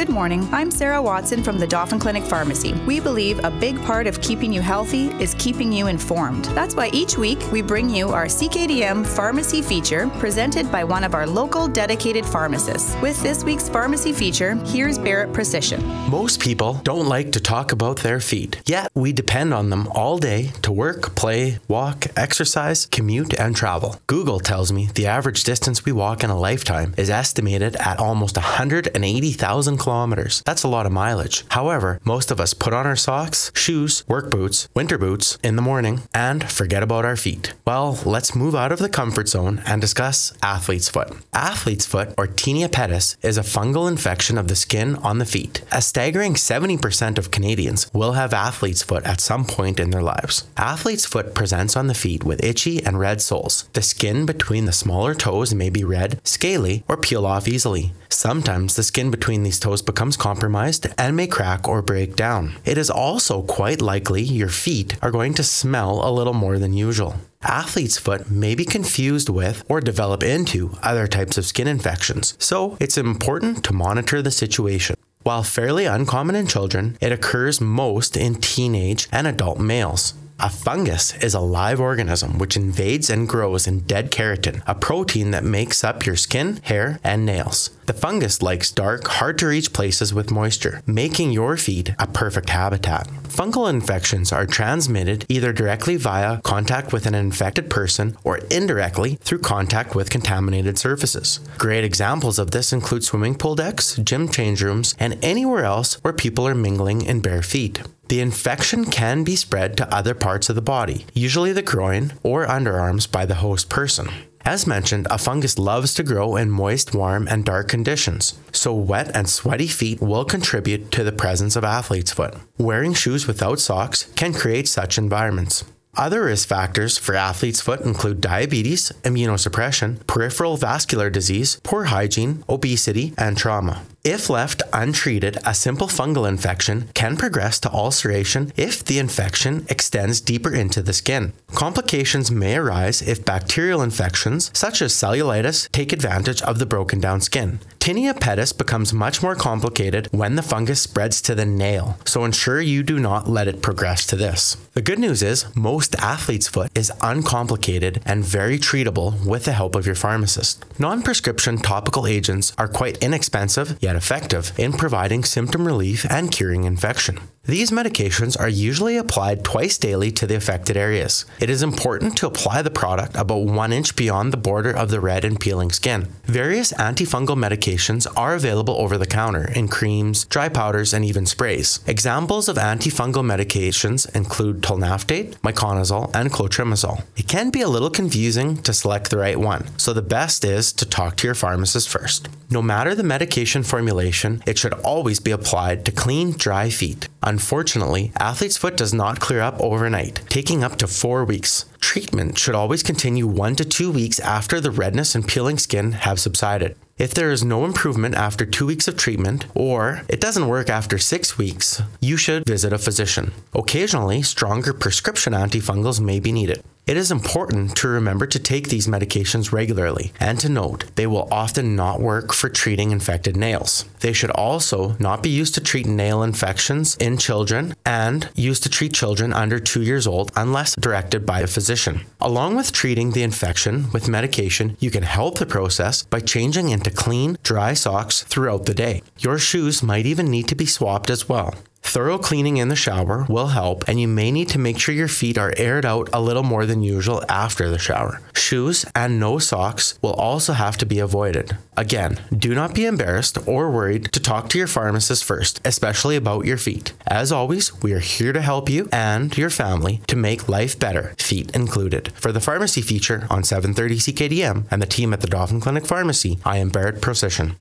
Good morning. I'm Sarah Watson from the Dauphin Clinic Pharmacy. We believe a big part of keeping you healthy is keeping you informed. That's why each week we bring you our CKDM pharmacy feature presented by one of our local dedicated pharmacists. With this week's pharmacy feature, here's Barret Procyshyn. Most people don't like to talk about their feet, yet we depend on them all day to work, play, walk, exercise, commute, and travel. Google tells me the average distance we walk in a lifetime is estimated at almost 180,000 kilometers. That's a lot of mileage. However, most of us put on our socks, shoes, work boots, winter boots in the morning and forget about our feet. Well, let's move out of the comfort zone and discuss athlete's foot. Athlete's foot, or tinea pedis, is a fungal infection of the skin on the feet. A staggering 70% of Canadians will have athlete's foot at some point in their lives. Athlete's foot presents on the feet with itchy and red soles. The skin between the smaller toes may be red, scaly, or peel off easily. Sometimes the skin between these toes becomes compromised and may crack or break down. It is also quite likely your feet are going to smell a little more than usual. Athlete's foot may be confused with or develop into other types of skin infections, so it's important to monitor the situation. While fairly uncommon in children, it occurs most in teenage and adult males. A fungus is a live organism which invades and grows in dead keratin, a protein that makes up your skin, hair, and nails. The fungus likes dark, hard to reach places with moisture, making your feet a perfect habitat. Fungal infections are transmitted either directly via contact with an infected person or indirectly through contact with contaminated surfaces. Great examples of this include swimming pool decks, gym change rooms, and anywhere else where people are mingling in bare feet. The infection can be spread to other parts of the body, usually the groin or underarms by the host person. As mentioned, a fungus loves to grow in moist, warm, and dark conditions, so wet and sweaty feet will contribute to the presence of athlete's foot. Wearing shoes without socks can create such environments. Other risk factors for athlete's foot include diabetes, immunosuppression, peripheral vascular disease, poor hygiene, obesity, and trauma. If left untreated, a simple fungal infection can progress to ulceration if the infection extends deeper into the skin. Complications may arise if bacterial infections, such as cellulitis, take advantage of the broken down skin. Tinea pedis becomes much more complicated when the fungus spreads to the nail, so ensure you do not let it progress to this. The good news is, most athlete's foot is uncomplicated and very treatable with the help of your pharmacist. Non prescription topical agents are quite inexpensive yet effective in providing symptom relief and curing infection. These medications are usually applied twice daily to the affected areas. It is important to apply the product about one inch beyond the border of the red and peeling skin. Various antifungal medications are available over the counter in creams, dry powders, and even sprays. Examples of antifungal medications include tolnaftate, miconazole, and clotrimazole. It can be a little confusing to select the right one, so the best is to talk to your pharmacist first. No matter the medication formulation, it should always be applied to clean, dry feet. Unfortunately, athlete's foot does not clear up overnight, taking up to four weeks. Treatment should always continue one to two weeks after the redness and peeling skin have subsided. If there is no improvement after two weeks of treatment, or it doesn't work after six weeks, you should visit a physician. Occasionally, stronger prescription antifungals may be needed. It is important to remember to take these medications regularly and to note they will often not work for treating infected nails. They should also not be used to treat nail infections in children and used to treat children under two years old unless directed by a physician. Along with treating the infection with medication, you can help the process by changing into clean, dry socks throughout the day. Your shoes might even need to be swapped as well. Thorough cleaning in the shower will help, and you may need to make sure your feet are aired out a little more than usual after the shower. Shoes and no socks will also have to be avoided. Again, do not be embarrassed or worried to talk to your pharmacist first, especially about your feet. As always, we are here to help you and your family to make life better, feet included. For the pharmacy feature on 730 CKDM and the team at the Dauphin Clinic Pharmacy, I am Barret Procyshyn.